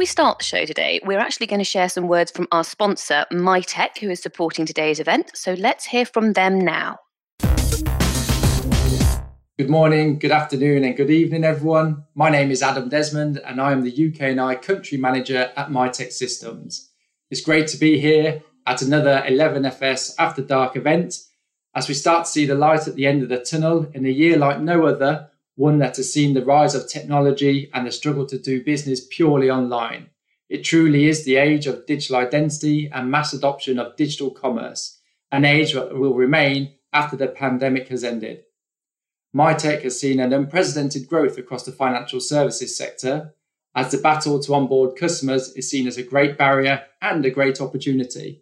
we start the show today, we're actually going to share some words from our sponsor, Mitek, who is supporting today's event. So let's hear from them now. Good morning, good afternoon, and good evening, everyone. My name is Adam Desmond, and I am the UK and I country manager at Mitek Systems. It's great to be here at another 11FS After Dark event as we start to see the light at the end of the tunnel in a year like no other, one that has seen the rise of technology and the struggle to do business purely online. It truly is the age of digital identity and mass adoption of digital commerce, an age that will remain after the pandemic has ended. Mitek has seen an unprecedented growth across the financial services sector, as the battle to onboard customers is seen as a great barrier and a great opportunity.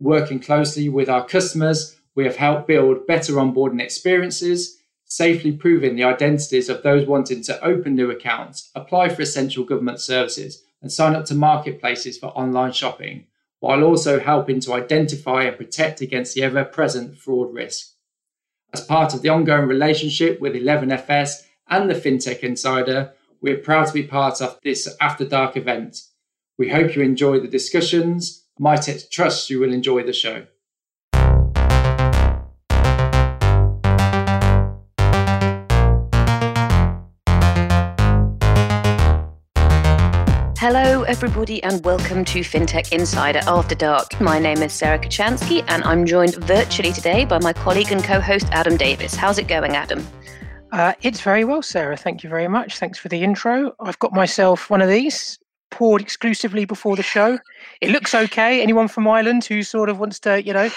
Working closely with our customers, we have helped build better onboarding experiences, safely proving the identities of those wanting to open new accounts, apply for essential government services, and sign up to marketplaces for online shopping, while also helping to identify and protect against the ever present fraud risk. As part of the ongoing relationship with 11FS and the FinTech Insider, we are proud to be part of this After Dark event. We hope you enjoy the discussions. Mitek trusts you will enjoy the show. Hello, everybody, and welcome to FinTech Insider After Dark. My name is Sarah Kocianski, and I'm joined virtually today by my colleague and co host, Adam Davis. How's it going, Adam? Uh, it's very well, Sarah. Thank you very much. Thanks for the intro. I've got myself one of these poured exclusively before the show. It looks okay. Anyone from Ireland who sort of wants to, you know,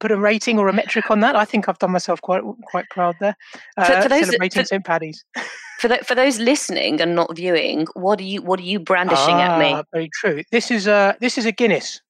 put a rating or a metric on that. I think I've done myself quite quite proud there. Uh, for, for those, celebrating St. Paddy's. For, the, for those listening and not viewing, what are you what are you brandishing ah, at me? Ah, very true. This is a this is a Guinness.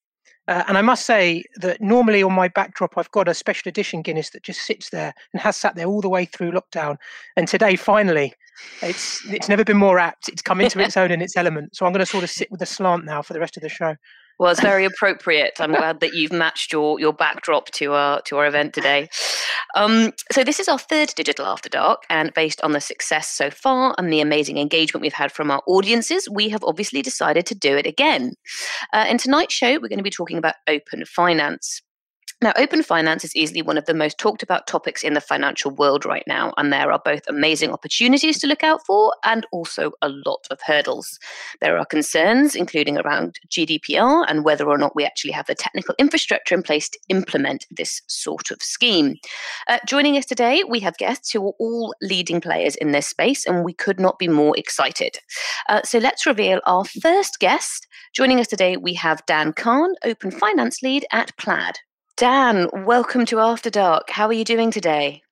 Uh, and I must say that normally on my backdrop, I've got a special edition Guinness that just sits there and has sat there all the way through lockdown. And today, finally, it's it's never been more apt. It's come into its own in its element. So I'm going to sort of sit with a slant now for the rest of the show. Well, it's very appropriate. I'm glad that you've matched your your backdrop to our to our event today. Um, so this is our third digital after dark, and based on the success so far and the amazing engagement we've had from our audiences, we have obviously decided to do it again. Uh, in tonight's show, we're going to be talking about open finance. Now, open finance is easily one of the most talked about topics in the financial world right now, and there are both amazing opportunities to look out for and also a lot of hurdles. There are concerns, including around GDPR and whether or not we actually have the technical infrastructure in place to implement this sort of scheme. Uh, joining us today, we have guests who are all leading players in this space, and we could not be more excited. Uh, so let's reveal our first guest. Joining us today, we have Dan Khan, Open Finance Lead at Plaid. Dan, welcome to After Dark. How are you doing today?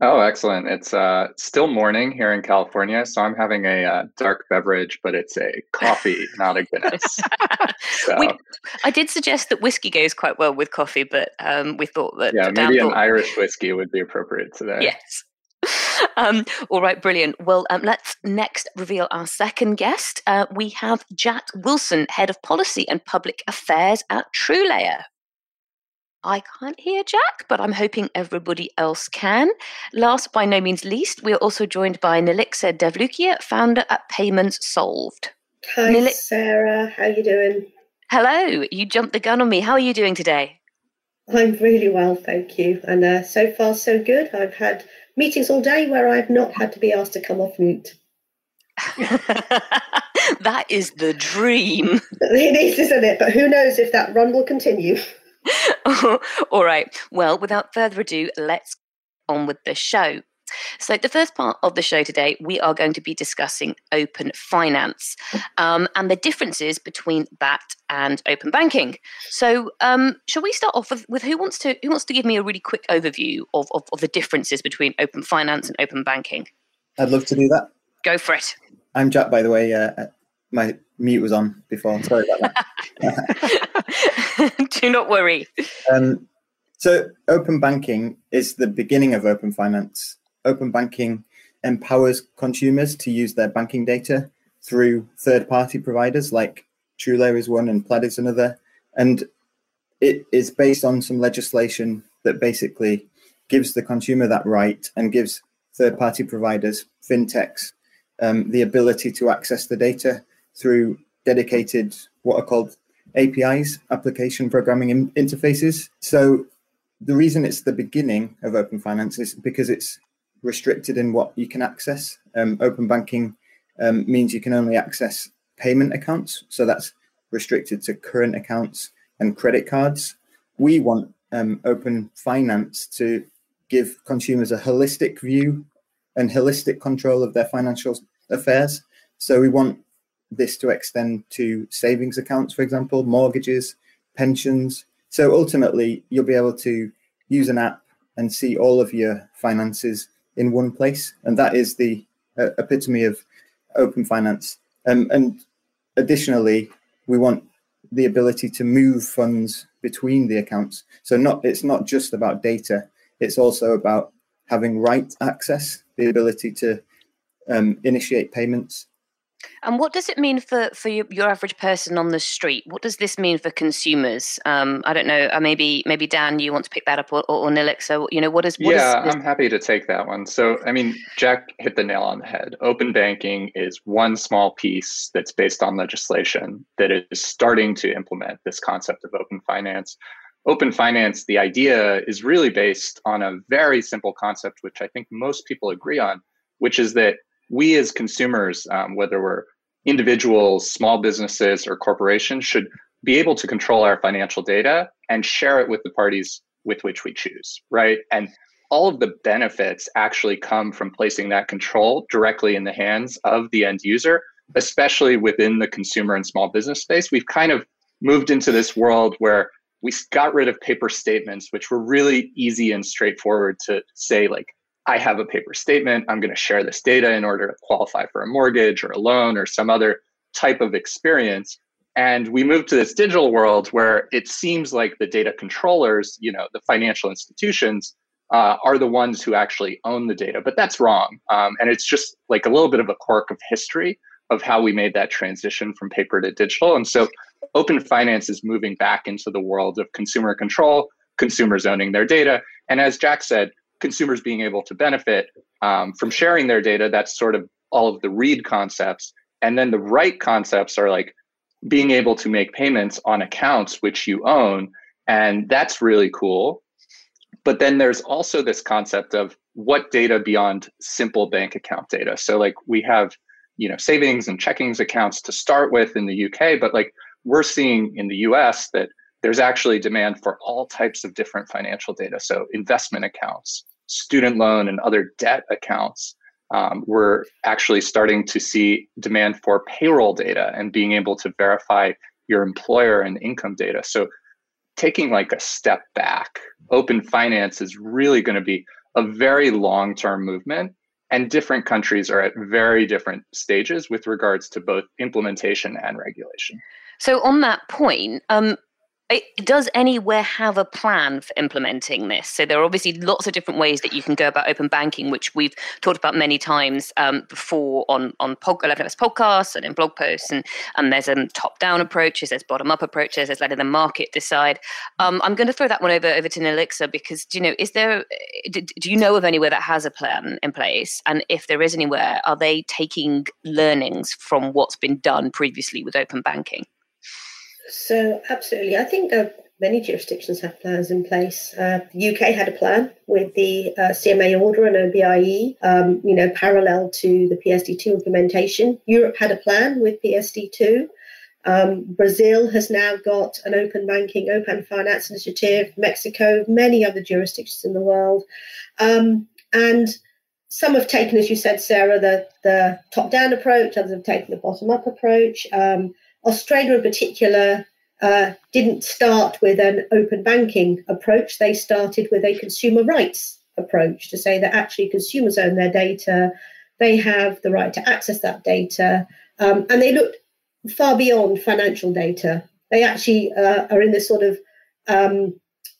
Oh, excellent. It's uh, still morning here in California, so I'm having a uh, dark beverage, but it's a coffee, not a Guinness. so. we, I did suggest that whiskey goes quite well with coffee, but um, we thought that. Yeah, maybe an Irish whiskey would be appropriate today. Yes. Um, all right, brilliant. Well, um, let's next reveal our second guest. Uh, we have Jack Wilson, Head of Policy and Public Affairs at TrueLayer. I can't hear Jack, but I'm hoping everybody else can. Last, by no means least, we are also joined by Nilixa Devlukia, founder at Payments Solved. Hi, Nil- Sarah. How are you doing? Hello. You jumped the gun on me. How are you doing today? I'm really well, thank you. And uh, so far, so good. I've had meetings all day where I've not had to be asked to come off mute. that is the dream. It is, isn't it? But who knows if that run will continue. All right. Well, without further ado, let's on with the show. So, the first part of the show today, we are going to be discussing open finance um, and the differences between that and open banking. So, um, shall we start off with, with, who wants to who wants to give me a really quick overview of, of, of the differences between open finance and open banking? I'd love to do that. Go for it. I'm Jack, by the way. Uh, my mute was on before. Sorry about that. Do not worry. Um, so, open banking is the beginning of open finance. Open banking empowers consumers to use their banking data through third party providers like TrueLayer is one and Plaid is another. And it is based on some legislation that basically gives the consumer that right and gives third party providers, fintechs, um, the ability to access the data through dedicated what are called APIs, application programming in- interfaces. So the reason it's the beginning of open finance is because it's restricted in what you can access. Um, open banking um, means you can only access payment accounts. So that's restricted to current accounts and credit cards. We want um, open finance to give consumers a holistic view and holistic control of their financial affairs. So we want this to extend to savings accounts, for example, mortgages, pensions. So ultimately, you'll be able to use an app and see all of your finances in one place. And that is the uh, epitome of open finance. Um, and additionally, we want the ability to move funds between the accounts. So not it's not just about data; it's also about having right access, the ability to um, initiate payments, and what does it mean for, for your, your average person on the street? What does this mean for consumers? Um, I don't know. Uh, maybe maybe Dan, you want to pick that up, or, or, Nilik. So you know, what is? What yeah, is I'm happy to take that one. So I mean, Jack hit the nail on the head. Open banking is one small piece that's based on legislation that is starting to implement this concept of open finance. Open finance, the idea is really based on a very simple concept, which I think most people agree on, which is that we as consumers, um, whether we're individuals, small businesses, or corporations, should be able to control our financial data and share it with the parties with which we choose, right? And all of the benefits actually come from placing that control directly in the hands of the end user, especially within the consumer and small business space. We've kind of moved into this world where we got rid of paper statements, which were really easy and straightforward to say, like, I have a paper statement. I'm going to share this data in order to qualify for a mortgage or a loan or some other type of experience. And we move to this digital world where it seems like the data controllers, you know, the financial institutions, uh, are the ones who actually own the data. But that's wrong. Um, and it's just like a little bit of a quirk of history of how we made that transition from paper to digital. And so open finance is moving back into the world of consumer control, consumers owning their data. And as Jack said, consumers being able to benefit um, from sharing their data. That's sort of all of the read concepts. And then the write concepts are like being able to make payments on accounts which you own. And that's really cool. But then there's also this concept of what data beyond simple bank account data. So like we have, you know, savings and checkings accounts to start with in the UK, but like we're seeing in the US that there's actually demand for all types of different financial data. So investment accounts, student loan and other debt accounts, um, we're actually starting to see demand for payroll data and being able to verify your employer and income data. So, taking like a step back, open finance is really going to be a very long term movement. And different countries are at very different stages with regards to both implementation and regulation. So, on that point, um, does anywhere have a plan for implementing this? So there are obviously lots of different ways that you can go about open banking, which we've talked about many times um, before on on pod, 11FS podcasts and in blog posts. And and there's a top down approaches, there's bottom up approaches, there's letting the market decide. Um, I'm going to throw that one over over to Nilixa because do you know is there do, do you know of anywhere that has a plan in place? And if there is anywhere, are they taking learnings from what's been done previously with open banking? So, absolutely. I think uh, many jurisdictions have plans in place. Uh, the UK had a plan with the uh, CMA order and OBIE, um, you know, parallel to the PSD2 implementation. Europe had a plan with PSD2. Um, Brazil has now got an open banking, open finance initiative, Mexico, many other jurisdictions in the world. Um, and some have taken, as you said, Sarah, the, the top down approach, others have taken the bottom up approach. Um, Australia, in particular, uh, didn't start with an open banking approach. They started with a consumer rights approach to say that actually consumers own their data, they have the right to access that data, um, and they looked far beyond financial data. They actually uh, are in this sort of um,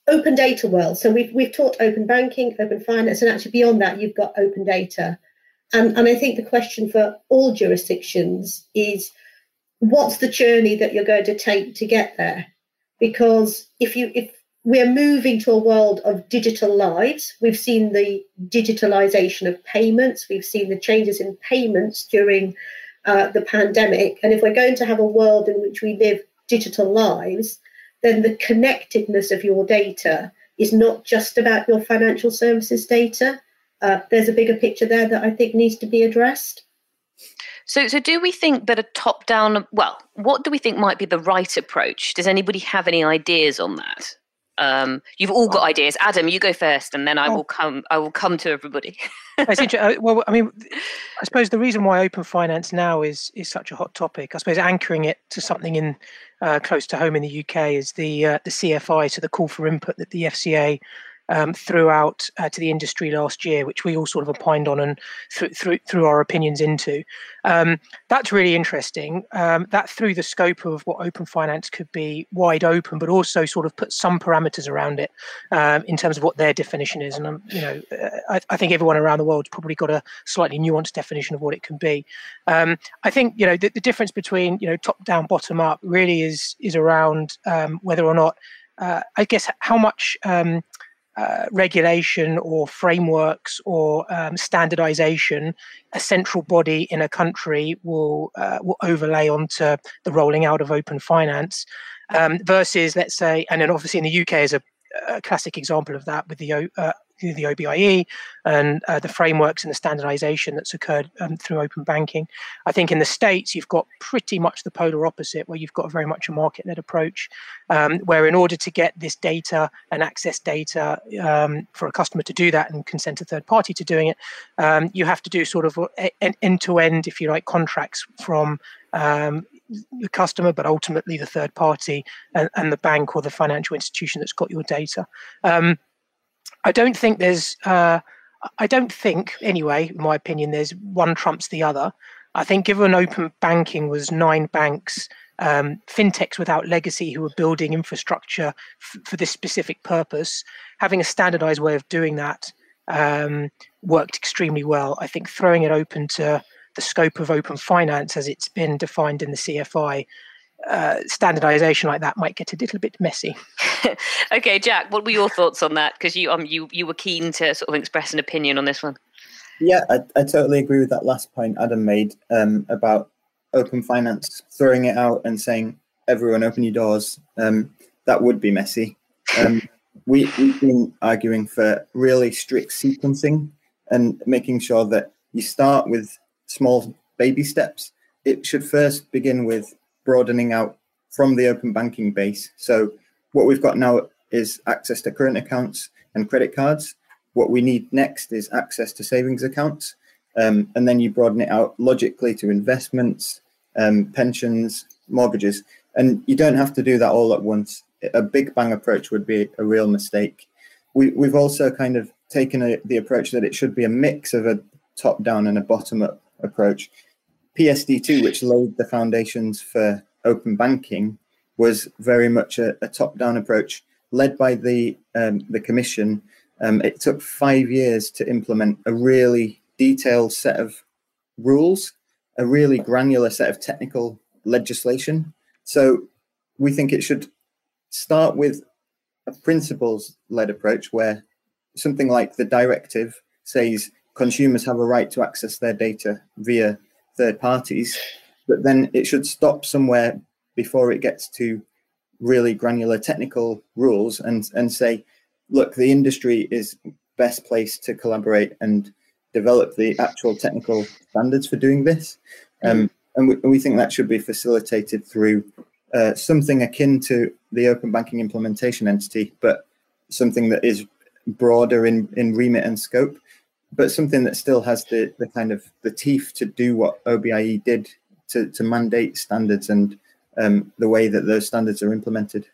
open data world. So we've we've taught open banking, open finance, and actually beyond that, you've got open data. And, and I think the question for all jurisdictions is what's the journey that you're going to take to get there because if you if we're moving to a world of digital lives we've seen the digitalization of payments we've seen the changes in payments during uh, the pandemic. And if we're going to have a world in which we live digital lives, then the connectedness of your data is not just about your financial services data. Uh, there's a bigger picture there that I think needs to be addressed. So, so do we think that a top-down? Well, what do we think might be the right approach? Does anybody have any ideas on that? Um, you've all got ideas. Adam, you go first, and then I oh. will come. I will come to everybody. Uh, well, I mean, I suppose the reason why open finance now is is such a hot topic, I suppose, anchoring it to something in uh, close to home in the UK is the uh, the CFI, so the call for input that the FCA um, throughout uh, to the industry last year, which we all sort of opined on and th- through through our opinions into. Um, that's really interesting. Um, that through the scope of what open finance could be wide open, but also sort of put some parameters around it um, in terms of what their definition is. And um, you know, uh, I, I, think everyone around the world's probably got a slightly nuanced definition of what it can be. Um, I think you know the, the, difference between you know top down, bottom up really is is around whether or not. Uh, I guess how much um, uh, regulation or frameworks or um, standardization a central body in a country will uh, will overlay onto the rolling out of open finance um, versus let's say and then obviously in the UK is a, a classic example of that with the uh, the OBIE and uh, the frameworks and the standardization that's occurred um, through open banking. I think in the States, you've got pretty much the polar opposite, where you've got very much a market led approach, um, where in order to get this data and access data um, for a customer to do that and consent a third party to doing it, um, you have to do sort of an end to end, if you like, contracts from um, the customer, but ultimately the third party and, and, the bank or the financial institution that's got your data. Um, I don't think there's. Uh, I don't think, anyway, in my opinion, there's one trumps the other. I think given open banking was nine banks, um, fintechs without legacy who were building infrastructure f- for this specific purpose, having a standardized way of doing that um, worked extremely well. I think throwing it open to the scope of open finance as it's been defined in the CFI uh, standardization like that might get a little bit messy. okay, Jack, what were your thoughts on that? Because you um you you were keen to sort of express an opinion on this one. Yeah, I, I totally agree with that last point Adam made um, about open finance, throwing it out and saying everyone open your doors. Um, that would be messy. Um, we, we've been arguing for really strict sequencing and making sure that you start with small baby steps. It should first begin with broadening out from the open banking base. So what we've got now is access to current accounts and credit cards. What we need next is access to savings accounts. Um, and then you broaden it out logically to investments, um, pensions, mortgages. And you don't have to do that all at once. A big bang approach would be a real mistake. We, we've also kind of taken a, the approach that it should be a mix of a top down and a bottom up approach. PSD2, which laid the foundations for open banking, was very much a, a top-down approach led by the um, the Commission. Um, it took five years to implement a really detailed set of rules, a really granular set of technical legislation. So we think it should start with a principles-led approach where something like the directive says consumers have a right to access their data via third parties, but then it should stop somewhere before it gets to really granular technical rules and and say, look, the industry is best placed to collaborate and develop the actual technical standards for doing this. Um, and we, we, think that should be facilitated through uh, something akin to the open banking implementation entity, but something that is broader in, in remit and scope but something that still has the, the kind of the teeth to do what OBIE did to, to mandate standards and um, the way that those standards are implemented.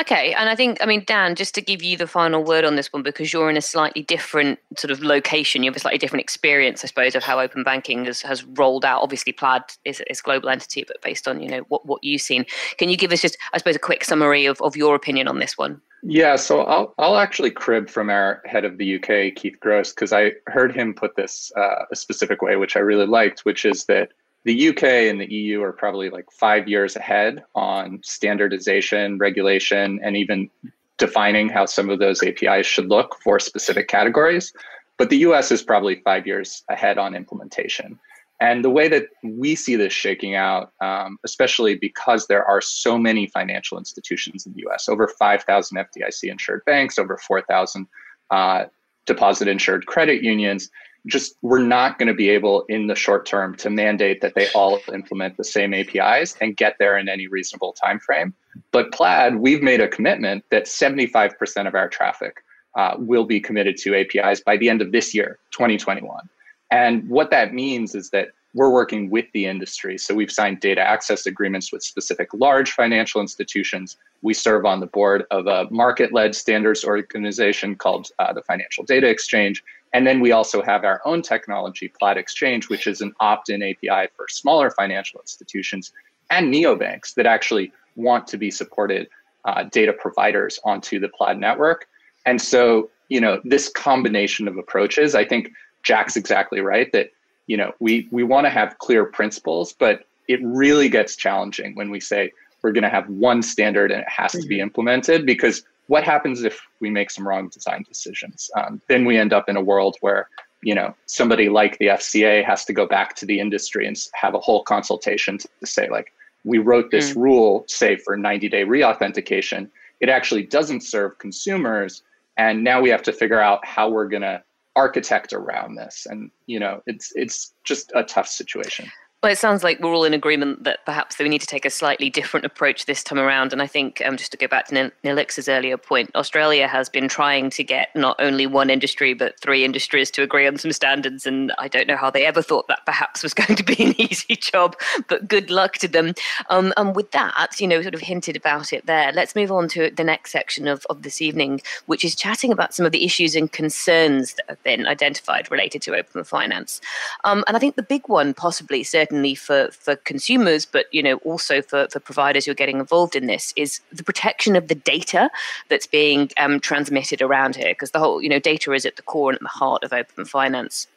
Okay, and I think, I mean, Dan, just to give you the final word on this one, because you're in a slightly different sort of location, you have a slightly different experience, I suppose, of how open banking has, has rolled out. Obviously, Plaid is a global entity, but based on, you know, what, what you've seen. Can you give us just, I suppose, a quick summary of, of your opinion on this one? Yeah, so I'll I'll actually crib from our head of the UK, Keith Grose, because I heard him put this uh, a specific way, which I really liked, which is that the UK and the EU are probably like five years ahead on standardization, regulation, and even defining how some of those APIs should look for specific categories. But the US is probably five years ahead on implementation. And the way that we see this shaking out, um, especially because there are so many financial institutions in the US, over 5,000 FDIC insured banks, over 4,000 uh, deposit insured credit unions, just we're not going to be able in the short term to mandate that they all implement the same APIs and get there in any reasonable time frame. But Plaid, we've made a commitment that 75% of our traffic uh, will be committed to APIs by the end of this year, 2021. And what that means is that we're working with the industry. So we've signed data access agreements with specific large financial institutions. We serve on the board of a market led standards organization called uh, the Financial Data Exchange. And then we also have our own technology, Plaid Exchange, which is an opt in API for smaller financial institutions and neobanks that actually want to be supported uh, data providers onto the Plaid network. And so, you know, this combination of approaches, I think Jack's exactly right that you know we we want to have clear principles but it really gets challenging when we say we're going to have one standard and it has to be mm-hmm. implemented because what happens if we make some wrong design decisions? Um, then we end up in a world where you know somebody like the fca has to go back to the industry and have a whole consultation to, say like we wrote this mm. rule say for 90 day reauthentication. It actually doesn't serve consumers and now we have to figure out how we're going to architect around this. And you know it's it's just a tough situation well, it sounds like we're all in agreement that perhaps we need to take a slightly different approach this time around. And I think, um, just to go back to Nilix's earlier point, Australia has been trying to get not only one industry, but three industries to agree on some standards. And I don't know how they ever thought that perhaps was going to be an easy job, but good luck to them. Um, and with that, you know, sort of hinted about it there, let's move on to the next section of, of this evening, which is chatting about some of the issues and concerns that have been identified related to open finance. Um, and I think the big one, possibly, certainly, certainly for, for consumers, but you know also for, for providers who are getting involved in this, is the protection of the data that's being um, transmitted around here, because the whole you know data is at the core and at the heart of open finance.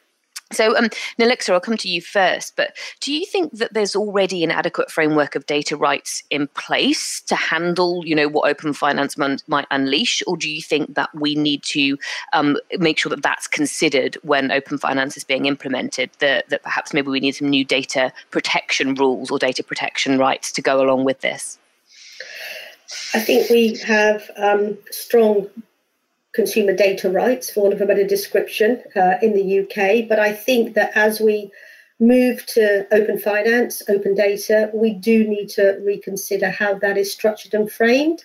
So, um, Nilixa, I'll come to you first, but do you think that there's already an adequate framework of data rights in place to handle, you know, what open finance might unleash, or do you think that we need to um, make sure that that's considered when open finance is being implemented? That, that perhaps maybe we need some new data protection rules or data protection rights to go along with this? I think we have um, strong consumer data rights, for want of a better description, uh, in the UK. But I think that as we move to open finance, open data, we do need to reconsider how that is structured and framed.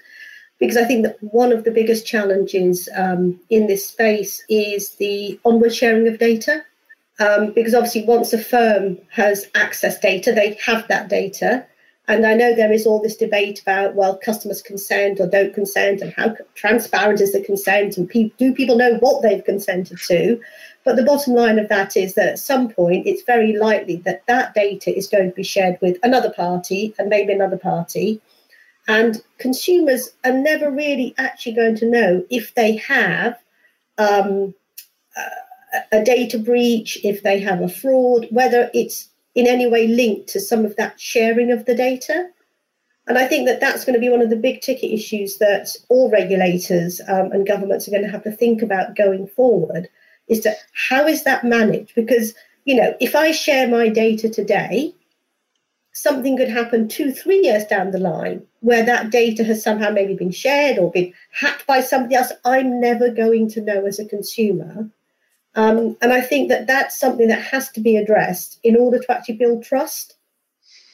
Because I think that one of the biggest challenges um, in this space is the onward sharing of data. Um, because obviously, once a firm has access data, they have that data. And I know there is all this debate about, well, customers consent or don't consent, and how transparent is the consent, and pe- do people know what they've consented to? But the bottom line of that is that at some point, it's very likely that that data is going to be shared with another party and maybe another party. And consumers are never really actually going to know if they have um, a data breach, if they have a fraud, whether it's in any way linked to some of that sharing of the data. And I think that that's going to be one of the big ticket issues that all regulators um, and governments are going to have to think about going forward is that how is that managed? Because, you know, if I share my data today, something could happen two, three years down the line where that data has somehow maybe been shared or been hacked by somebody else. I'm never going to know as a consumer um, and I think that that's something that has to be addressed in order to actually build trust.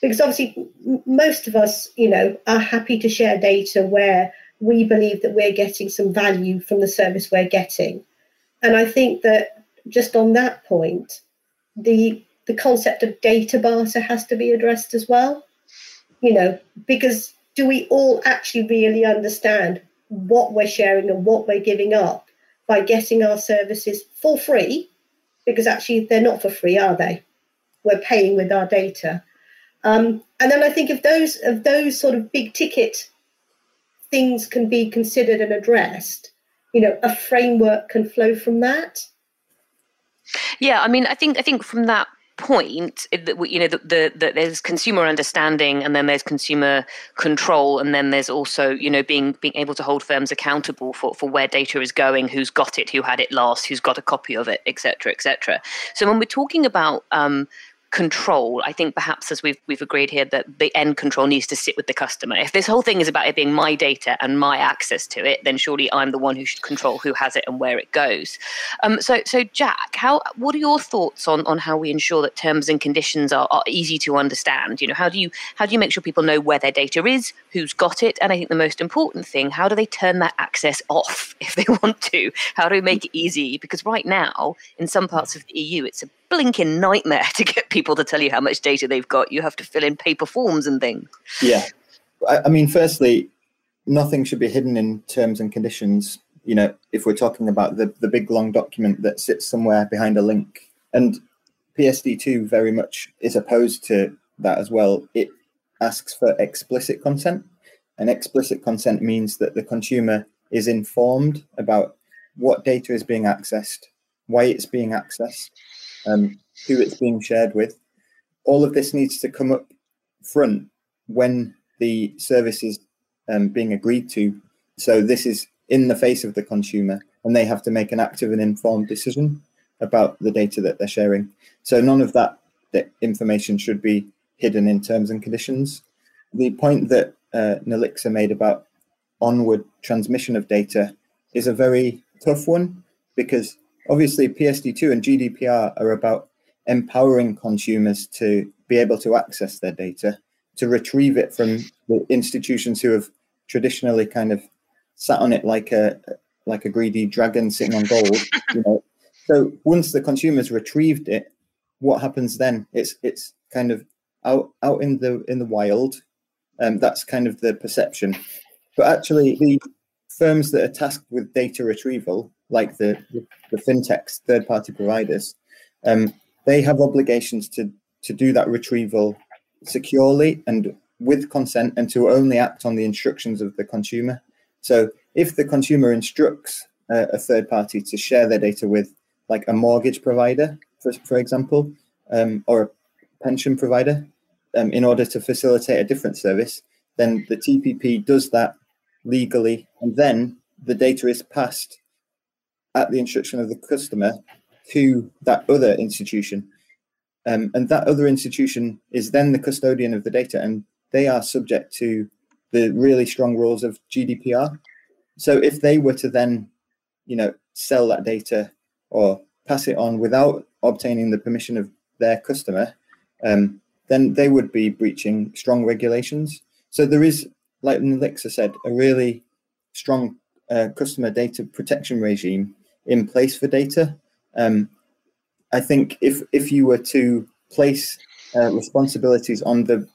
Because obviously, m- most of us, you know, are happy to share data where we believe that we're getting some value from the service we're getting. And I think that just on that point, the the concept of data barter has to be addressed as well. You know, because do we all actually really understand what we're sharing and what we're giving up by getting our services for free, because actually they're not for free, are they? We're paying with our data. Um, and then I think if those of those sort of big ticket things can be considered and addressed, you know, a framework can flow from that. Yeah, I mean, I think I think from that point that you know that the, there's consumer understanding and then there's consumer control and then there's also you know being being able to hold firms accountable for, for where data is going who's got it who had it last who's got a copy of it etc etc so when we're talking about um, control, I think perhaps as we've we've agreed here that the end control needs to sit with the customer. If this whole thing is about it being my data and my access to it, then surely I'm the one who should control who has it and where it goes. Um, so so Jack, how what are your thoughts on on how we ensure that terms and conditions are, are easy to understand? You know, how do you how do you make sure people know where their data is, who's got it, and I think the most important thing, how do they turn that access off if they want to? How do we make it easy? Because right now, in some parts of the EU, it's a blinking nightmare to get people to tell you how much data they've got. You have to fill in paper forms and things. Yeah. I, I mean, firstly, nothing should be hidden in terms and conditions. You know, if we're talking about the, the big long document that sits somewhere behind a link. And PSD2 very much is opposed to that as well. It asks for explicit consent. And explicit consent means that the consumer is informed about what data is being accessed, why it's being accessed, um, who it's being shared with. All of this needs to come up front when the service is um, being agreed to. So this is in the face of the consumer, and they have to make an active and informed decision about the data that they're sharing. So none of that, information should be hidden in terms and conditions. The point that uh, Nilixa made about onward transmission of data is a very tough one because obviously PSD2 and GDPR are about empowering consumers to be able to access their data, to retrieve it from the institutions who have traditionally kind of sat on it like a like a greedy dragon sitting on gold. you know, so once the consumers retrieved it, what happens then? It's it's kind of out out in the in the wild. Um, that's kind of the perception. But actually, the firms that are tasked with data retrieval, like the the fintechs, third party providers, um, they have obligations to to do that retrieval securely and with consent, and to only act on the instructions of the consumer. So if the consumer instructs uh, a third party to share their data with, like a mortgage provider, for, for example, um, or a pension provider, um, in order to facilitate a different service, then the TPP does that legally, and then the data is passed at the instruction of the customer to that other institution. Um, and that other institution is then the custodian of the data, and they are subject to the really strong rules of GDPR. So if they were to then, you know, sell that data or pass it on without obtaining the permission of their customer, um, then they would be breaching strong regulations. So there is, like Nilixa said, a really strong uh, customer data protection regime in place for data. Um, I think if if you were to place uh, responsibilities on the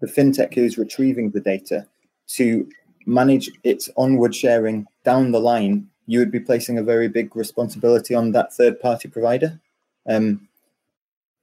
the fintech who's retrieving the data to manage its onward sharing down the line, you would be placing a very big responsibility on that third party provider. Um,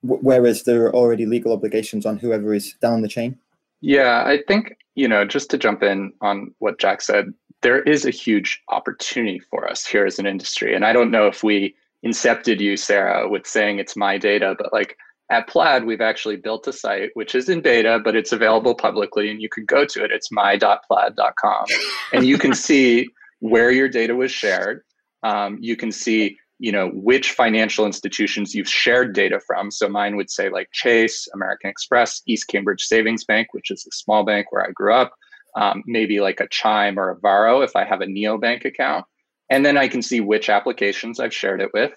whereas there are already legal obligations on whoever is down the chain. Yeah, I think, you know, just to jump in on what Jack said, there is a huge opportunity for us here as an industry. And I don't know if we incepted you, Sarah, with saying it's my data, but like at Plaid, we've actually built a site which is in beta, but it's available publicly and you can go to it. It's my.plaid.com and you can see where your data was shared. Um, you can see you know which financial institutions you've shared data from so mine would say like chase american express east cambridge savings bank which is a small bank where i grew up um, maybe like a chime or a varo if i have a neobank account. And then i can see which applications i've shared it with.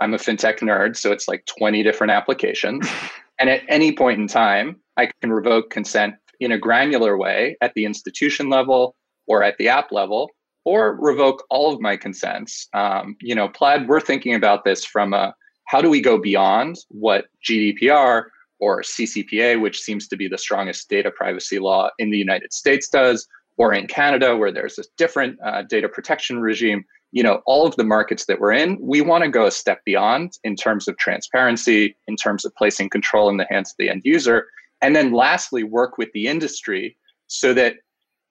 I'm a fintech nerd so it's like 20 different applications. And at any point in time i can revoke consent in a granular way at the institution level or at the app level or revoke all of my consents. Um, you know, Plaid, we're thinking about this from a how do we go beyond what GDPR or CCPA, which seems to be the strongest data privacy law in the United States, does, or in Canada, where there's a different uh, data protection regime. You know, all of the markets that we're in, we want to go a step beyond in terms of transparency, in terms of placing control in the hands of the end user. And then lastly, work with the industry so that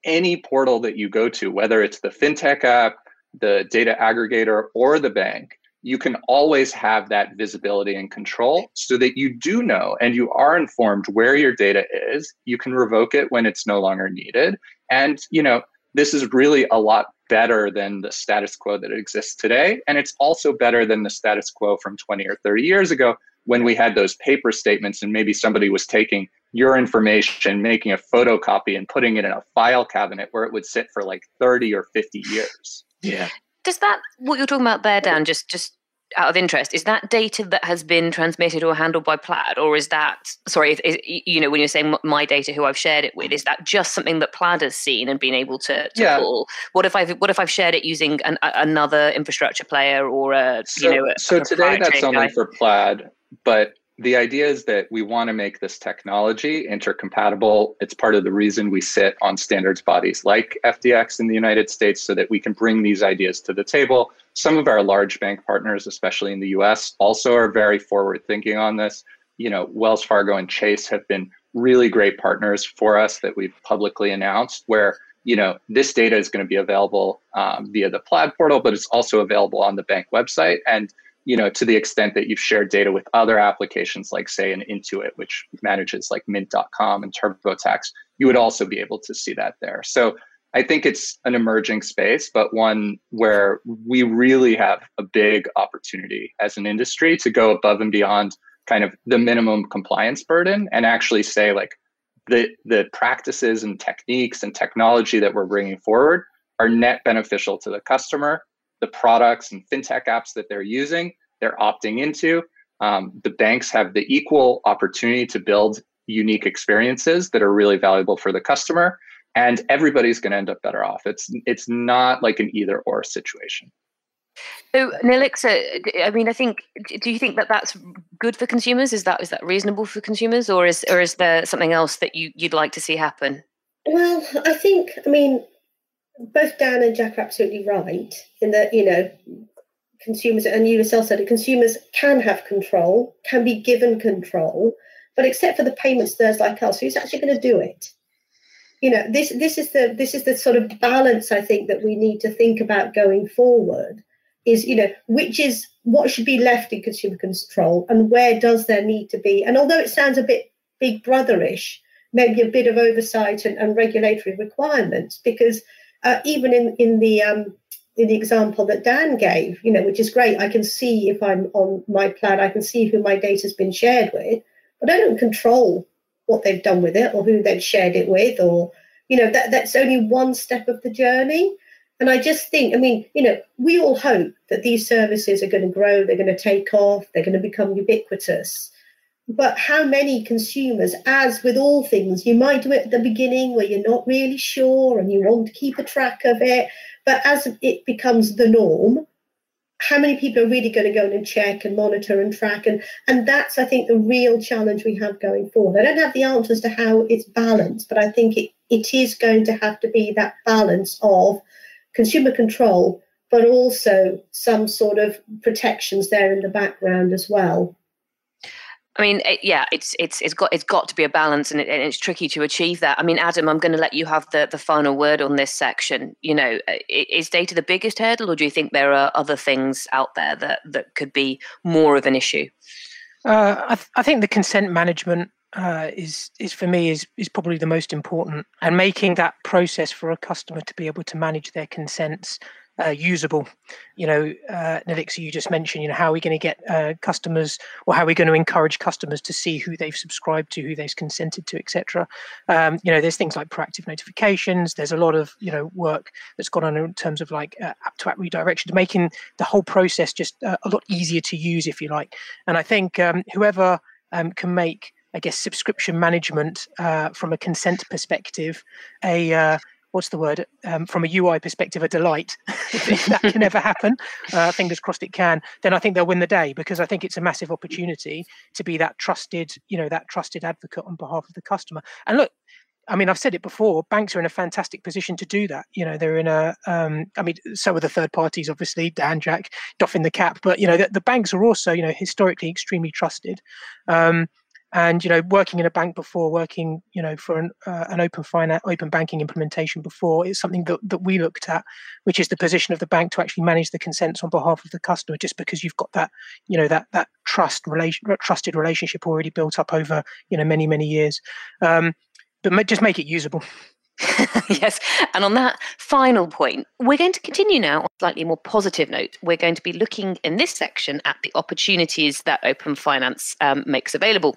any portal that you go to, whether it's the fintech app, the data aggregator, or the bank, you can always have that visibility and control so that you do know and you are informed where your data is. You can revoke it when it's no longer needed. And, you know, this is really a lot better than the status quo that exists today. And it's also better than the status quo from 20 or 30 years ago when we had those paper statements and maybe somebody was taking your information, making a photocopy and putting it in a file cabinet where it would sit for like 30 or 50 years. Yeah. Does that what you're talking about there, Dan? Just just out of interest, is that data that has been transmitted or handled by Plaid, or is that sorry, is, is, you know, when you're saying my data, who I've shared it with, is that just something that Plaid has seen and been able to, to Yeah. pull? What if I've what if I've shared it using an, a, another infrastructure player or a So, you know? A, so today that's only guy? for Plaid, but the idea is that we want to make this technology intercompatible. It's part of the reason we sit on standards bodies like FDX in the United States so that we can bring these ideas to the table. Some of our large bank partners, especially in the US, also are very forward thinking on this. You know, Wells Fargo and Chase have been really great partners for us that we've publicly announced where you know this data is going to be available um, via the plaid portal but it's also available on the bank website and you know to the extent that you've shared data with other applications like say an intuit which manages like mint.com and turbotax you would also be able to see that there so i think it's an emerging space but one where we really have a big opportunity as an industry to go above and beyond kind of the minimum compliance burden and actually say like the the practices and techniques and technology that we're bringing forward are net beneficial to the customer. The products and fintech apps that they're using they're opting into. Um, the banks have the equal opportunity to build unique experiences that are really valuable for the customer and everybody's going to end up better off it's it's not like an either or situation So, Nilixa, uh, I mean, I think. Do you think that that's good for consumers? Is that is that reasonable for consumers, or is or is there something else that you you'd like to see happen? Well, I think, I mean, both Dan and Jack are absolutely right in that, you know, consumers, and you yourself said it, consumers can have control, can be given control, but except for the payments those like us, who's actually going to do it? You know, this this is the this is the sort of balance I think that we need to think about going forward. Is you know which is what should be left in consumer control and where does there need to be? And although it sounds a bit big brotherish, maybe a bit of oversight and, and regulatory requirements because uh, even in in the um, in the example that Dan gave, you know, which is great, I can see if I'm on my plan, I can see who my data's been shared with, but I don't control what they've done with it or who they've shared it with, or you know, that that's only one step of the journey. And I just think, I mean, you know, we all hope that these services are going to grow, they're going to take off, they're going to become ubiquitous but how many consumers, as with all things, you might do it at the beginning where you're not really sure and you want to keep a track of it, but as it becomes the norm, how many people are really going to go in and check and monitor and track? And, and that's, I think, the real challenge we have going forward. I don't have the answers to how it's balanced, but I think it, it is going to have to be that balance of consumer control, but also some sort of protections there in the background as well. I mean, it, yeah, it's it's it's got it's got to be a balance, and, it, and it's tricky to achieve that. I mean, Adam, I'm going to let you have the the final word on this section. You know, is data the biggest hurdle, or do you think there are other things out there that that could be more of an issue? Uh, I, th- I think the consent management uh, is is for me is is probably the most important, and making that process for a customer to be able to manage their consents uh, usable. You know, uh, Nilixa, you just mentioned, you know, how are we going to get uh, customers, or how are we going to encourage customers to see who they've subscribed to, who they've consented to, etc. Um, you know, there's things like proactive notifications. There's a lot of you know work that's gone on in terms of like uh, app to app redirection, making the whole process just uh, a lot easier to use, if you like. And I think um, whoever um, can make, I guess, subscription management uh, from a consent perspective, a uh, what's the word um, from a UI perspective, a delight. if that can ever happen, uh, fingers crossed it can. Then I think they'll win the day because I think it's a massive opportunity to be that trusted, you know, that trusted advocate on behalf of the customer. And look. I mean, I've said it before. Banks are in a fantastic position to do that. You know, they're in a. Um, I mean, so are the third parties, obviously. Dan, Jack, doffing the cap. But you know, the, the banks are also, you know, historically extremely trusted. Um, and you know working in a bank before working you know for an, uh, an open finance open banking implementation before is something that, that we looked at which is the position of the bank to actually manage the consents on behalf of the customer just because you've got that you know that that trust relation trusted relationship already built up over you know many many years um, but just make it usable yes. And on that final point, we're going to continue now on a slightly more positive note. We're going to be looking in this section at the opportunities that open finance um, makes available.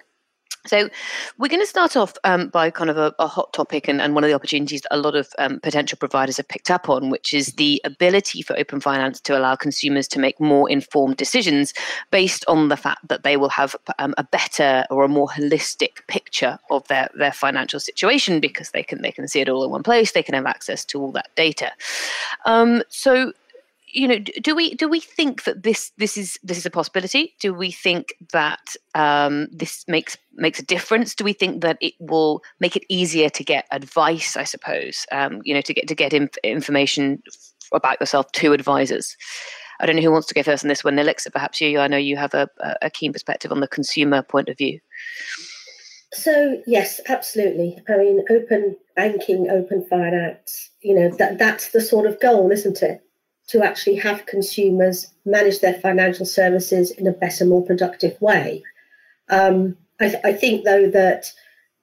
So, we're going to start off um, by kind of a, a hot topic and, and, one of the opportunities that a lot of um, potential providers have picked up on, which is the ability for open finance to allow consumers to make more informed decisions based on the fact that they will have um, a better or a more holistic picture of their, their financial situation because they can they can see it all in one place. They can have access to all that data. Um, so, you know do we do we think that this this is this is a possibility do we think that um, this makes makes a difference do we think that it will make it easier to get advice i suppose um, you know to get to get inf- information about yourself to advisors i don't know who wants to go first on this one Nilixa, perhaps you i know you have a, a keen perspective on the consumer point of view so yes, absolutely. I mean, open banking, open finance, you know, that that's the sort of goal, isn't it? To actually have consumers manage their financial services in a better, more productive way. Um, I, th- I, think, though, that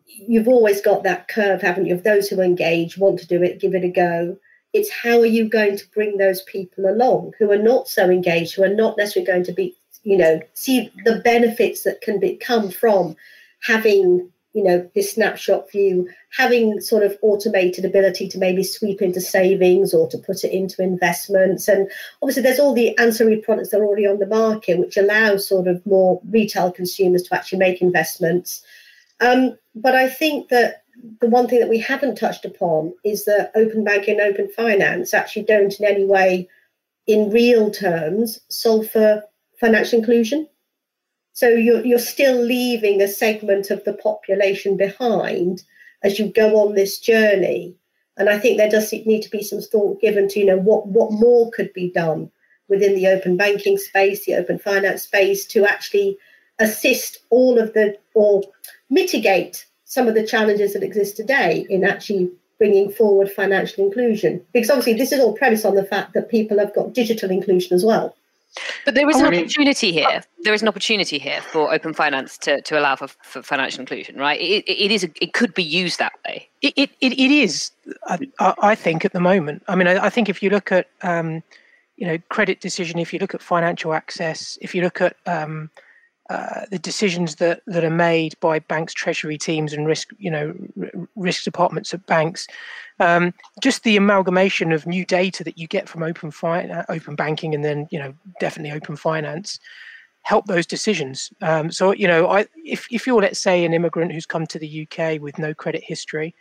you've always got that curve, haven't you, of those who engage, want to do it, give it a go. It's how are you going to bring those people along who are not so engaged, who are not necessarily going to be, you know, see the benefits that can be, come from having you know this snapshot view having sort of automated ability to maybe sweep into savings or to put it into investments. And obviously there's all the ancillary products that are already on the market which allow sort of more retail consumers to actually make investments. Um, but i think that the one thing that we haven't touched upon is that open banking and open finance actually don't in any way in real terms solve for financial inclusion so you're, you're still leaving a segment of the population behind as you go on this journey. And I think there does need to be some thought given to, you know, what, what more could be done within the open banking space, the open finance space, to actually assist all of the, or mitigate some of the challenges that exist today in actually bringing forward financial inclusion. Because obviously, this is all premised on the fact that people have got digital inclusion as well. But there is an opportunity here. There is an opportunity here for open finance to, to allow for, for financial inclusion, right? It, it is. A, it could be used that way. It it, it is. I, I think at the moment. I mean, I, I think if you look at um, you know credit decision, if you look at financial access, if you look at um, uh, the decisions that, that are made by banks, treasury teams, and risk, you know, r- risk departments at banks. Um, just the amalgamation of new data that you get from open fi- uh, open banking, and then you know, definitely open finance, help those decisions. Um, so you know, I, if if you're let's say an immigrant who's come to the UK with no credit history,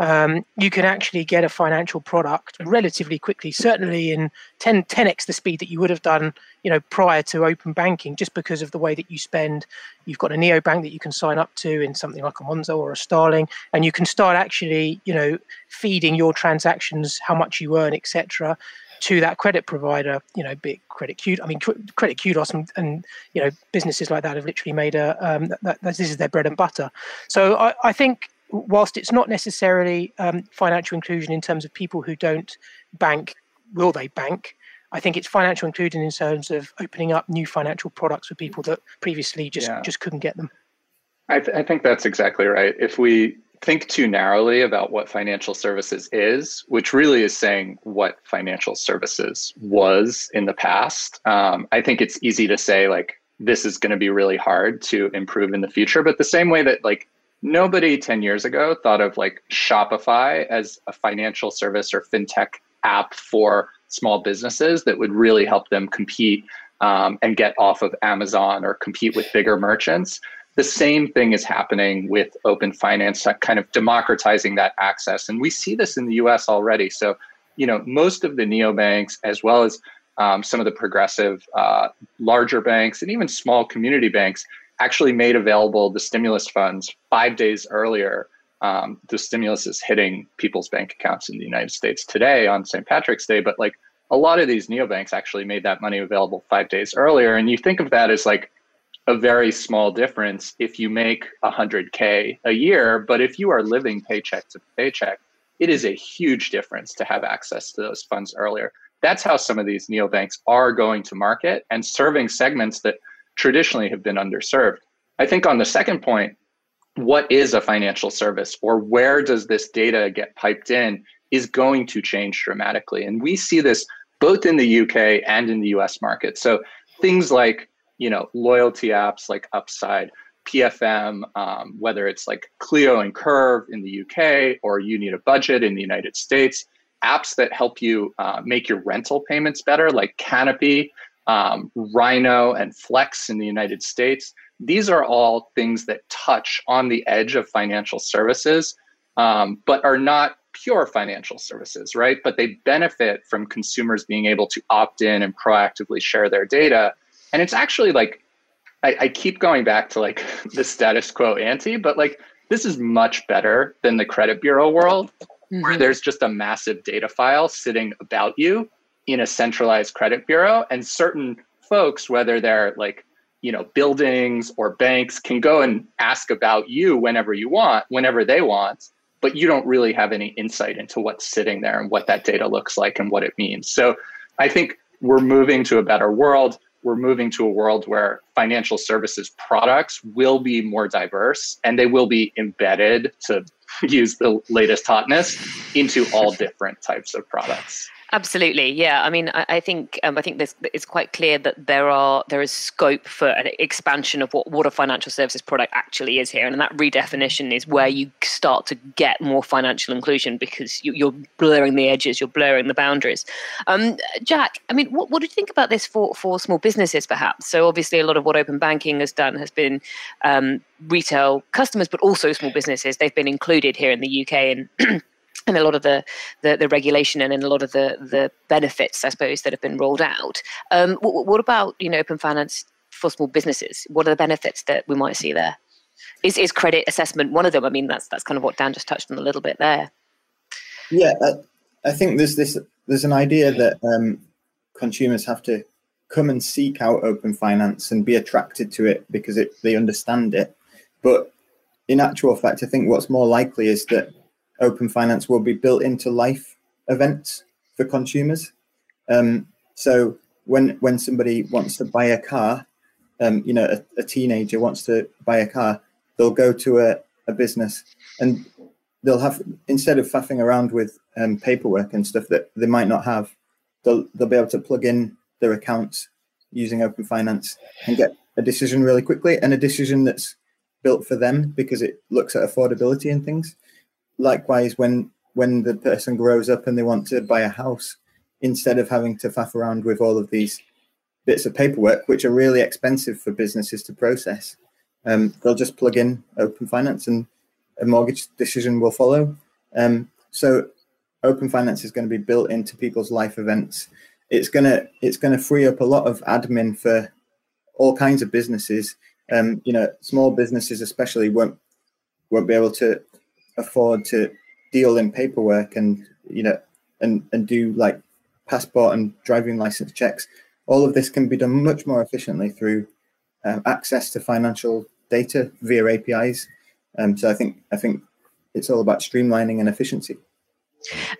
um, you can actually get a financial product relatively quickly, certainly in 10, 10x the speed that you would have done, you know, prior to open banking, just because of the way that you spend. You've got a neobank that you can sign up to in something like a Monzo or a Starling, and you can start actually, you know, feeding your transactions, how much you earn, etc., to that credit provider. You know, big credit Q. I mean, credit Kudos and, and, you know businesses like that have literally made a um, that, that, this is their bread and butter. So I, I think whilst it's not necessarily um, financial inclusion in terms of people who don't bank, will they bank? I think it's financial inclusion in terms of opening up new financial products for people that previously just yeah. just couldn't get them. I, th- I think that's exactly right. If we think too narrowly about what financial services is, which really is saying what financial services was in the past, um, I think it's easy to say like this is going to be really hard to improve in the future. But the same way that like nobody 10 years ago thought of like Shopify as a financial service or fintech app for small businesses that would really help them compete um, and get off of Amazon or compete with bigger merchants. The same thing is happening with open finance, kind of democratizing that access. And we see this in the US already. So, you know, most of the neobanks, as well as um, some of the progressive uh, larger banks and even small community banks, actually made available the stimulus funds five days earlier. Um, the stimulus is hitting people's bank accounts in the United States today on St. Patrick's Day, but like a lot of these neobanks actually made that money available five days earlier. And you think of that as like a very small difference if you make 100K a year. But if you are living paycheck to paycheck, it is a huge difference to have access to those funds earlier. That's how some of these neobanks are going to market and serving segments that traditionally have been underserved. I think on the second point, what is a financial service or where does this data get piped in is going to change dramatically. And we see this both in the UK and in the US market. So things like, you know, loyalty apps like Upside, PFM, um, whether it's like Cleo and Curve in the UK or You Need a Budget in the United States, apps that help you uh, make your rental payments better, like Canopy, um, Rhino, and Flex in the United States. These are all things that touch on the edge of financial services, um, but are not pure financial services, right? But they benefit from consumers being able to opt in and proactively share their data. And it's actually like, I, I keep going back to like the status quo ante, but like this is much better than the credit bureau world mm-hmm. where there's just a massive data file sitting about you in a centralized credit bureau and certain folks whether they're like you know buildings or banks can go and ask about you whenever you want whenever they want but you don't really have any insight into what's sitting there and what that data looks like and what it means so i think we're moving to a better world we're moving to a world where financial services products will be more diverse and they will be embedded to use the latest hotness into all different types of products. Absolutely, yeah. I mean, I, I think um, I think this, it's quite clear that there are there is scope for an expansion of what, what a financial services product actually is here, and that redefinition is where you start to get more financial inclusion because you, are blurring the edges, you're blurring the boundaries. Um, Jack, I mean, what, what do you think about this for for small businesses, perhaps? So obviously, a lot of what open banking has done has been um, retail customers, but also small businesses. They've been included here in the UK and and a lot of the, the, the, regulation and in a lot of the, the benefits, I suppose, that have been rolled out. Um, what, what, about you know open finance for small businesses? What are the benefits that we might see there? Is, is credit assessment one of them? I mean, that's that's kind of what Dan just touched on a little bit there. Yeah, I, I think there's this there's an idea that um, consumers have to come and seek out open finance and be attracted to it because it, they understand it. But in actual fact, I think what's more likely is that open finance will be built into life events for consumers. Um, so when when somebody wants to buy a car, um, you know, a, a, teenager wants to buy a car, they'll go to a, a business and they'll have instead of faffing around with um, paperwork and stuff that they might not have, they'll they'll be able to plug in their accounts using open finance and get a decision really quickly and a decision that's built for them because it looks at affordability and things likewise when when the person grows up and they want to buy a house instead of having to faff around with all of these bits of paperwork which are really expensive for businesses to process um, they'll just plug in open finance and a mortgage decision will follow. Um, so open finance is going to be built into people's life events. It's going to it's to free up a lot of admin for all kinds of businesses. Um, you know small businesses especially won't won't be able to afford to deal in paperwork and you know and and do like passport and driving license checks all of this can be done much more efficiently through um, access to financial data via apis um, so i think i think it's all about streamlining and efficiency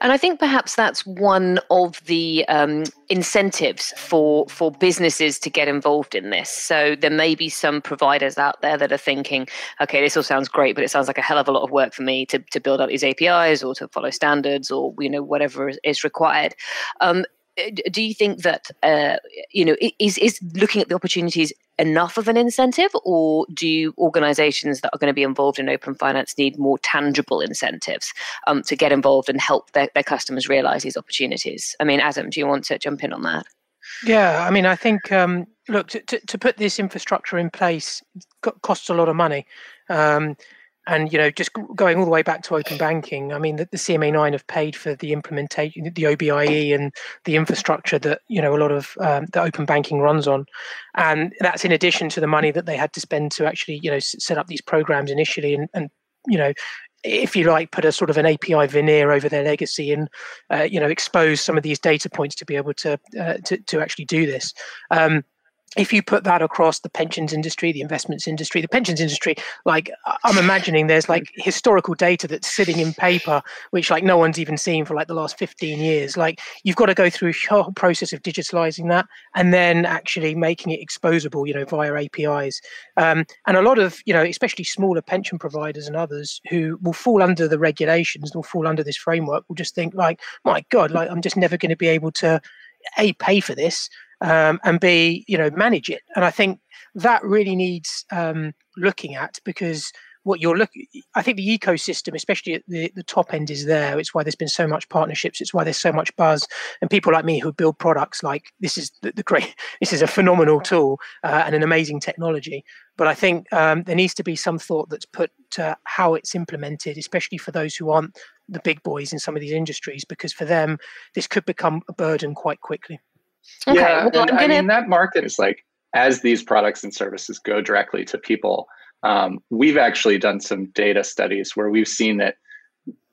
and I think perhaps that's one of the um, incentives for for businesses to get involved in this. So there may be some providers out there that are thinking, okay, this all sounds great, but it sounds like a hell of a lot of work for me to, to build up these APIs or to follow standards or you know whatever is required. Um, do you think that uh, you know is is looking at the opportunities enough of an incentive, or do organisations that are going to be involved in open finance need more tangible incentives um, to get involved and help their, their customers realise these opportunities? I mean, Adam, do you want to jump in on that? Yeah, I mean, I think um, look to, to, to, put this infrastructure in place costs a lot of money. Um, and you know just going all the way back to open banking i mean the, the cma9 have paid for the implementation the obie and the infrastructure that you know a lot of um, the open banking runs on. And that's in addition to the money that they had to spend to actually you know set up these programs initially and, and you know if you like put a sort of an api veneer over their legacy and uh, you know expose some of these data points to be able to uh, to, to actually do this. Um, if you put that across the pensions industry, the investments industry, the pensions industry, like I'm imagining there's like historical data that's sitting in paper, which like no one's even seen for like the last 15 years. Like you've got to go through a whole process of digitalizing that and then actually making it exposable, you know, via APIs. Um, and a lot of, you know, especially smaller pension providers and others who will fall under the regulations, will fall under this framework, will just think like, my God, like I'm just never going to be able to a pay for this um, and b you know manage it. And i think that really needs um, looking at because what you're looking i think the ecosystem especially at the, the top end is there. It's why there's been so much partnerships. It's why there's so much buzz. And people like me who build products like this is the, the great this is a phenomenal tool uh, and an amazing technology. But i think um, there needs to be some thought that's put to how it's implemented especially for those who aren't the big boys in some of these industries because for them this could become a burden quite quickly Okay, yeah, well, gonna... i mean that market is like as these products and services go directly to people. Um, we've actually done some data studies where we've seen that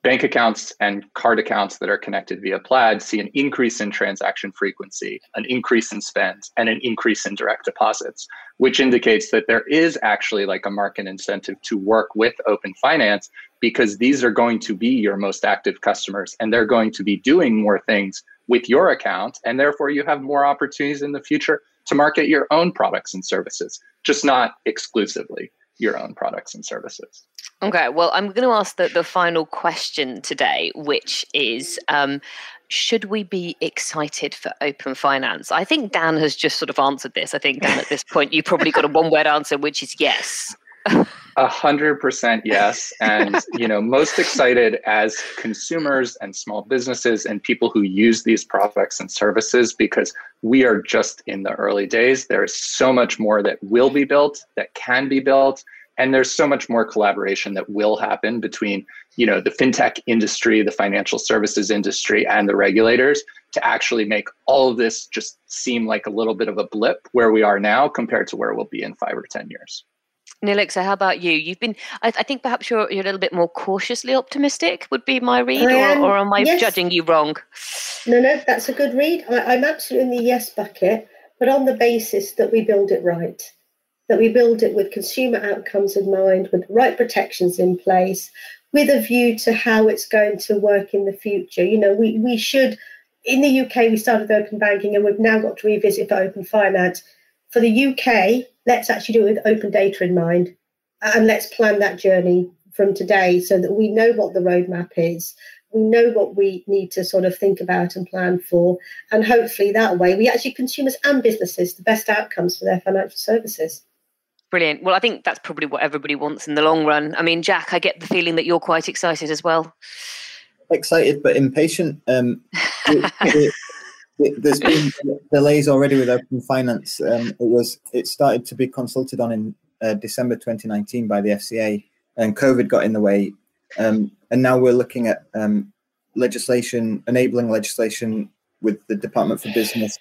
bank accounts and card accounts that are connected via Plaid see an increase in transaction frequency, an increase in spend, and an increase in direct deposits, which indicates that there is actually like a market incentive to work with Open Finance because these are going to be your most active customers and they're going to be doing more things with your account. And therefore, you have more opportunities in the future to market your own products and services, just not exclusively your own products and services. Okay, well, I'm going to ask the, the final question today, which is um, Should we be excited for open finance? I think Dan has just sort of answered this. I think, Dan, at this point, you probably got a one word answer, which is yes. A hundred percent yes. And you know, most excited as consumers and small businesses and people who use these products and services because we are just in the early days. There is so much more that will be built, that can be built, and there's so much more collaboration that will happen between you know the fintech industry the financial services industry and the regulators to actually make all of this just seem like a little bit of a blip where we are now compared to where we'll be in five or ten years Nilixa, how about you? You've been, I, I, think perhaps you're, you're a little bit more cautiously optimistic, would be my read, or, or, am I yes. judging you wrong? No, no, that's a good read. I, I'm absolutely in the yes bucket, but on the basis that we build it right, that we build it with consumer outcomes in mind, with the right protections in place, with a view to how it's going to work in the future. You know, we, we should, in the UK, we started open banking and we've now got to revisit open finance. For the UK, let's actually do it with open data in mind and let's plan that journey from today so that we know what the roadmap is we know what we need to sort of think about and plan for and hopefully that way we actually consumers and businesses the best outcomes for their financial services. Brilliant. Well i think that's probably what everybody wants in the long run. I mean jack i get the feeling that you're quite excited as well. Excited but impatient. Um, it, it, there's been delays already with open finance. Um, it was it started to be consulted on in uh, December 2019 by the FCA, and COVID got in the way. Um, and now we're looking at um, legislation, enabling legislation with the Department for Business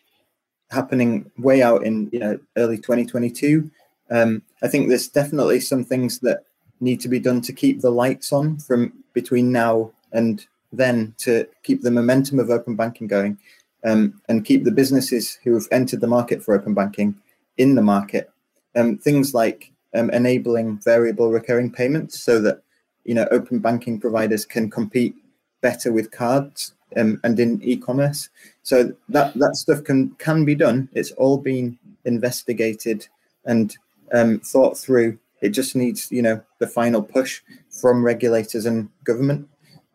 happening way out in you know early 2022. Um, I think there's definitely some things that need to be done to keep the lights on from between now and then to keep the momentum of open banking going um, and keep the businesses who have entered the market for open banking in the market. Um, things like um, enabling variable recurring payments so that you know open banking providers can compete better with cards um, and in e-commerce. So that that stuff can can be done. It's all been investigated and um, thought through. It just needs you know the final push from regulators and government.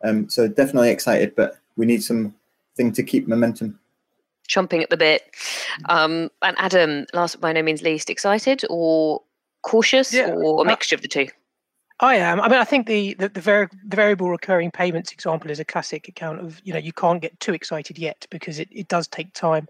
Um, so definitely excited, but we need some thing to keep momentum. Chomping at the bit. Um, and Adam, last but by no means least, excited or cautious yeah, or a mixture of the two? I am. I mean, I think the the, the, the, variable recurring payments example is a classic account of you know you can't get too excited yet because it, it does take time.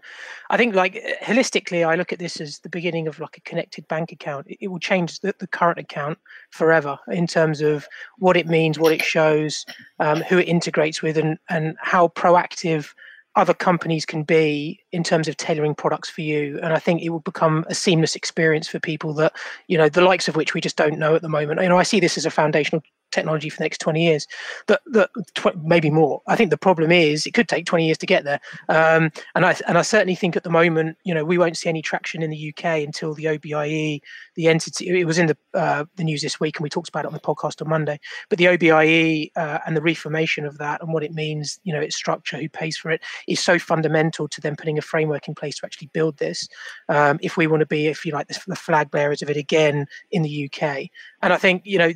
I think like holistically, I look at this as the beginning of like a connected bank account. It, it will change the, the current account forever in terms of what it means, what it shows, um, who it integrates with, and and how proactive other companies can be in terms of tailoring products for you. And i think it will become a seamless experience for people that you know the likes of which we just don't know at the moment. You know i see this as a foundational technology for the next 20 years. That that tw- maybe more. I think the problem is it could take 20 years to get there. Um, and I and I certainly think at the moment, you know, we won't see any traction in the UK until the OBIE, the entity. It was in the uh, the news this week, and we talked about it on the podcast on Monday. But the OBIE uh, and the reformation of that and what it means, you know, its structure, who pays for it, is so fundamental to them putting a framework in place to actually build this. Um, if we want to be, if you like, the, the flag bearers of it again in the UK, and I think you know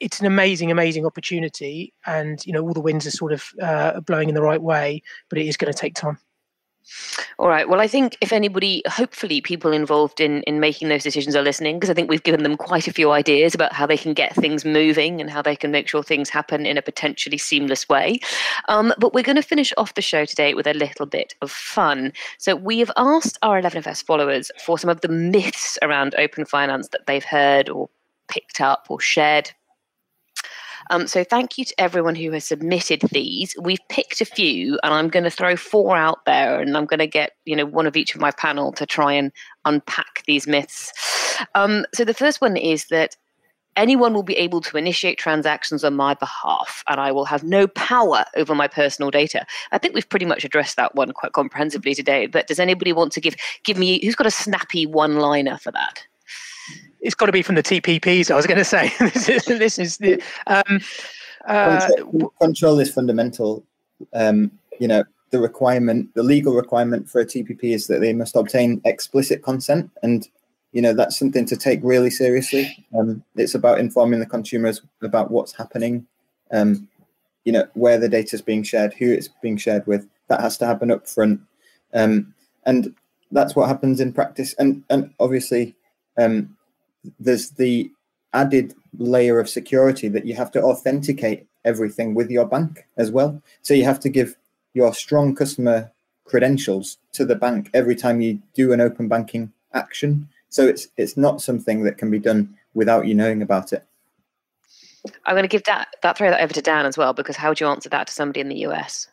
it's an amazing, amazing opportunity, and you know all the winds are sort of uh, blowing in the right way, but it is going to take time. All right. Well, I think if anybody, hopefully, people involved in in making those decisions are listening, because I think we've given them quite a few ideas about how they can get things moving and how they can make sure things happen in a potentially seamless way. Um, but we're going to finish off the show today with a little bit of fun. So we have asked our 11FS followers for some of the myths around open finance that they've heard or picked up or shared um, so thank you to everyone who has submitted these. We've picked a few, and I'm going to throw four out there, and I'm going to get you know one of each of my panel to try and unpack these myths. Um, so the first one is that anyone will be able to initiate transactions on my behalf and I will have no power over my personal data. I think we've pretty much addressed that one quite comprehensively today, but does anybody want to give give me who's got a snappy one-liner for that? It's got to be from the TPPs. I was going to say this is the um, uh, control, control, is fundamental. Um, you know, the requirement, the legal requirement for a TPP is that they must obtain explicit consent, and you know that's something to take really seriously. Um, it's about informing the consumers about what's happening. Um, you know, where the data is being shared, who it's being shared with. That has to happen up front, um, and that's what happens in practice. And and obviously, um, there's the added layer of security that you have to authenticate everything with your bank as well. So you have to give your strong customer credentials to the bank every time you do an open banking action. So it's it's not something that can be done without you knowing about it. I'm going to give that that throw that over to Dan as well because how would you answer that to somebody in the US?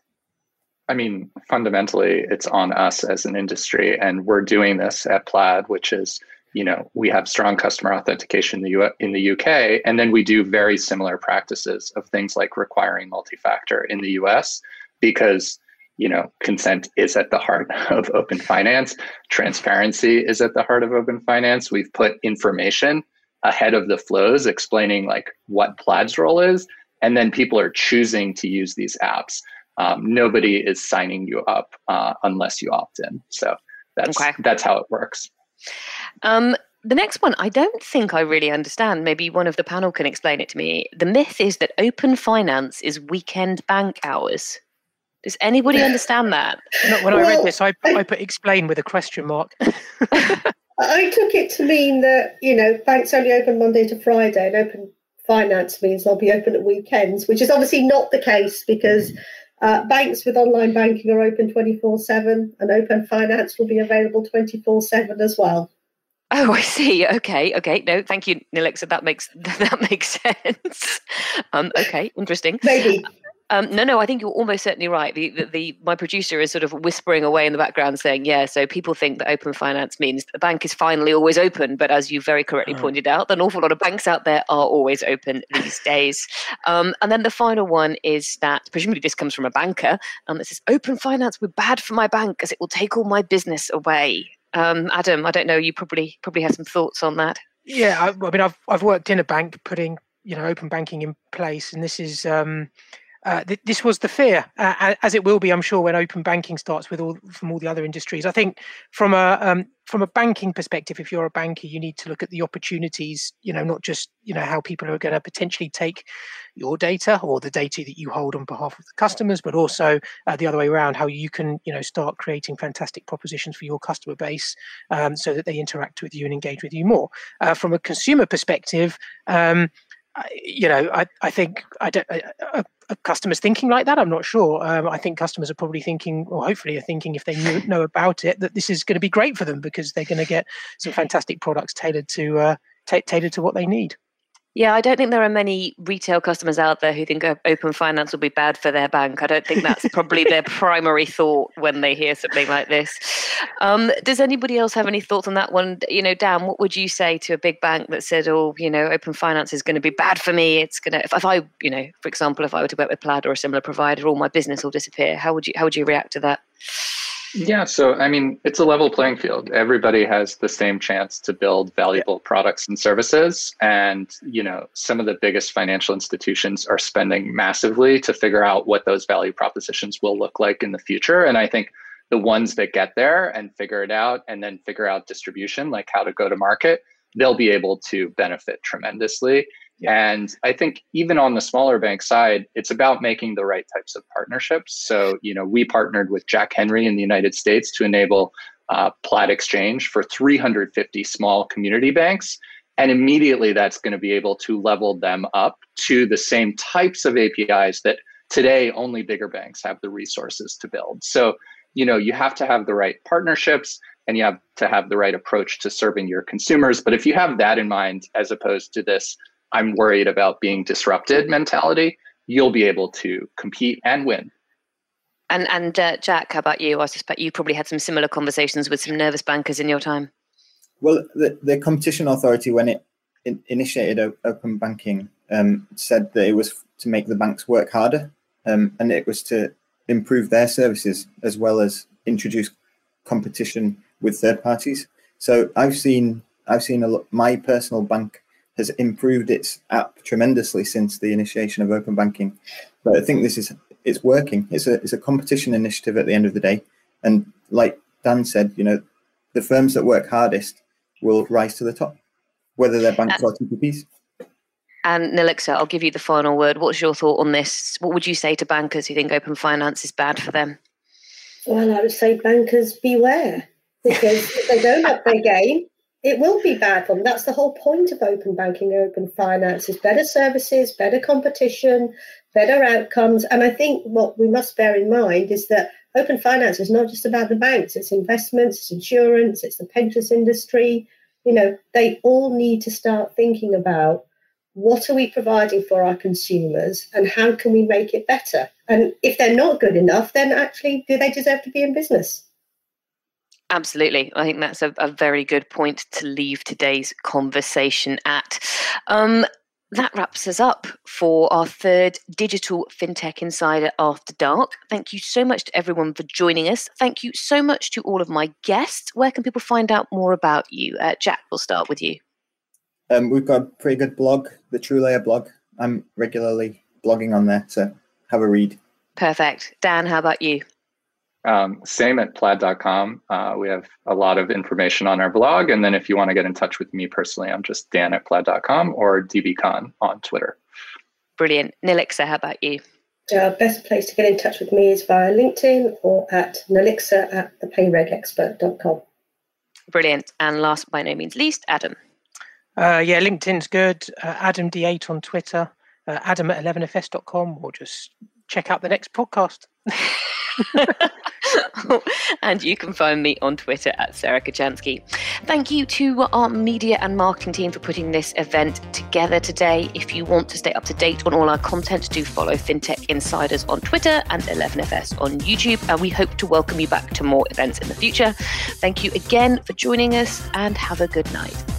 I mean, fundamentally, it's on us as an industry, and we're doing this at Plaid, which is you know we have strong customer authentication in the, U- in the UK, and then we do very similar practices of things like requiring multi-factor in the US because you know consent is at the heart of open finance, transparency is at the heart of open finance. We've put information ahead of the flows, explaining like what Plaid's role is, and then people are choosing to use these apps. Um, nobody is signing you up uh, unless you opt in. So that's okay. that's how it works. Um, the next one, I don't think I really understand. Maybe one of the panel can explain it to me. The myth is that open finance is weekend bank hours. Does anybody understand that? when well, I read this, I, I put explain with a question mark. I took it to mean that, you know, banks only open Monday to Friday and open finance means they'll be open at weekends, which is obviously not the case because uh, banks with online banking are open 24 7 and open finance will be available 24 7 as well. Oh, I see. Okay, okay. No, thank you, Nilixa. That makes that makes sense. Um, okay, interesting. Maybe. Um, no, no. I think you're almost certainly right. The, the, the my producer is sort of whispering away in the background, saying, "Yeah." So people think that open finance means the bank is finally always open, but as you very correctly oh. pointed out, an awful lot of banks out there are always open these days. Um, and then the final one is that presumably this comes from a banker, and um, this is open finance. We're bad for my bank as it will take all my business away. Um, Adam, I don't know. You probably probably have some thoughts on that. Yeah, I, I, mean, I've I've worked in a bank putting you know open banking in place, and this is um, uh, th- this was the fear, uh, as it will be, I'm sure, when open banking starts with all from all the other industries. I think from a um, from a banking perspective, if you're a banker, you need to look at the opportunities. You know, not just you know how people are going to potentially take your data or the data that you hold on behalf of the customers, but also uh, the other way around, how you can you know start creating fantastic propositions for your customer base um, so that they interact with you and engage with you more. Uh, from a consumer perspective. Um, you know, I, I think I don't. Uh, customers thinking like that? I'm not sure. Um, I think customers are probably thinking, or hopefully are thinking, if they knew, know about it, that this is going to be great for them because they're going to get some fantastic products tailored to uh, t- tailored to what they need. Yeah, I don't think there are many retail customers out there who think open finance will be bad for their bank. I don't think that's probably their primary thought when they hear something like this. Um, does anybody else have any thoughts on that one? You know, Dan, what would you say to a big bank that said, "Oh, you know, open finance is going to be bad for me. It's going to if, if I, you know, for example, if I were to work with Plaid or a similar provider, all my business will disappear." How would you how would you react to that? Yeah, so I mean, it's a level playing field. Everybody has the same chance to build valuable yeah. products and services. And, you know, some of the biggest financial institutions are spending massively to figure out what those value propositions will look like in the future. And I think the ones that get there and figure it out and then figure out distribution, like how to go to market, they'll be able to benefit tremendously. And I think even on the smaller bank side, it's about making the right types of partnerships. So, you know, we partnered with Jack Henry in the United States to enable uh, Plaid Exchange for 350 small community banks. And immediately that's going to be able to level them up to the same types of APIs that today only bigger banks have the resources to build. So, you know, you have to have the right partnerships and you have to have the right approach to serving your consumers. But if you have that in mind, as opposed to this I'm worried about being disrupted mentality, you'll be able to compete and win. And and uh, Jack, how about you? I suspect you probably had some similar conversations with some nervous bankers in your time. Well, the, the competition authority, when it in, initiated open banking, um, said that it was to make the banks work harder, um, and it was to improve their services as well as introduce competition with third parties. So I've seen I've seen a lot, my personal bank has improved its app tremendously since the initiation of open banking. But I think this is it's working. It's a it's a competition initiative at the end of the day. And like Dan said, you know, the firms that work hardest will rise to the top, whether they're banks or TPPs. And um, Nilixa, I'll give you the final word. What's your thought on this? What would you say to bankers who think open finance is bad for them? Well, I would say bankers beware because if they don't up their game, it will be bad for them. That's the whole point of open banking, open finance is better services, better competition, better outcomes. And I think what we must bear in mind is that open finance is not just about the banks, it's investments, it's insurance, it's the pensions industry. You know, they all need to start thinking about what are we providing for our consumers and how can we make it better? And if they're not good enough, then actually, do they deserve to be in business? Absolutely. I think that's a, a, very good point to leave today's conversation at. Um, that wraps us up for our third Digital FinTech Insider After Dark. Thank you so much to everyone for joining us. Thank you so much to all of my guests. Where can people find out more about you? Uh, Jack, we'll start with you. Um, we've got a pretty good blog, the TrueLayer blog. I'm regularly blogging on there, so have a read. Perfect. Dan, how about you? Um, same at plaid.com. Uh, we have a lot of information on our blog. And then if you want to get in touch with me personally, I'm just dan at plaid.com or dbcon on Twitter. Brilliant. Nilixa, how about you? The best place to get in touch with me is via LinkedIn or at nilixa at thepayregexpert.com. Brilliant. And last by no means least, Adam. Uh, yeah, LinkedIn's good. Uh, Adam D8 on Twitter, uh, adam at 11fs.com, or just check out the next podcast. and you can find me on Twitter at Sarah Kocianski. Thank you to our media and marketing team for putting this event together today. If you want to stay up to date on all our content, do follow FinTech Insiders on Twitter and 11FS on YouTube. And we hope to welcome you back to more events in the future. Thank you again for joining us and have a good night.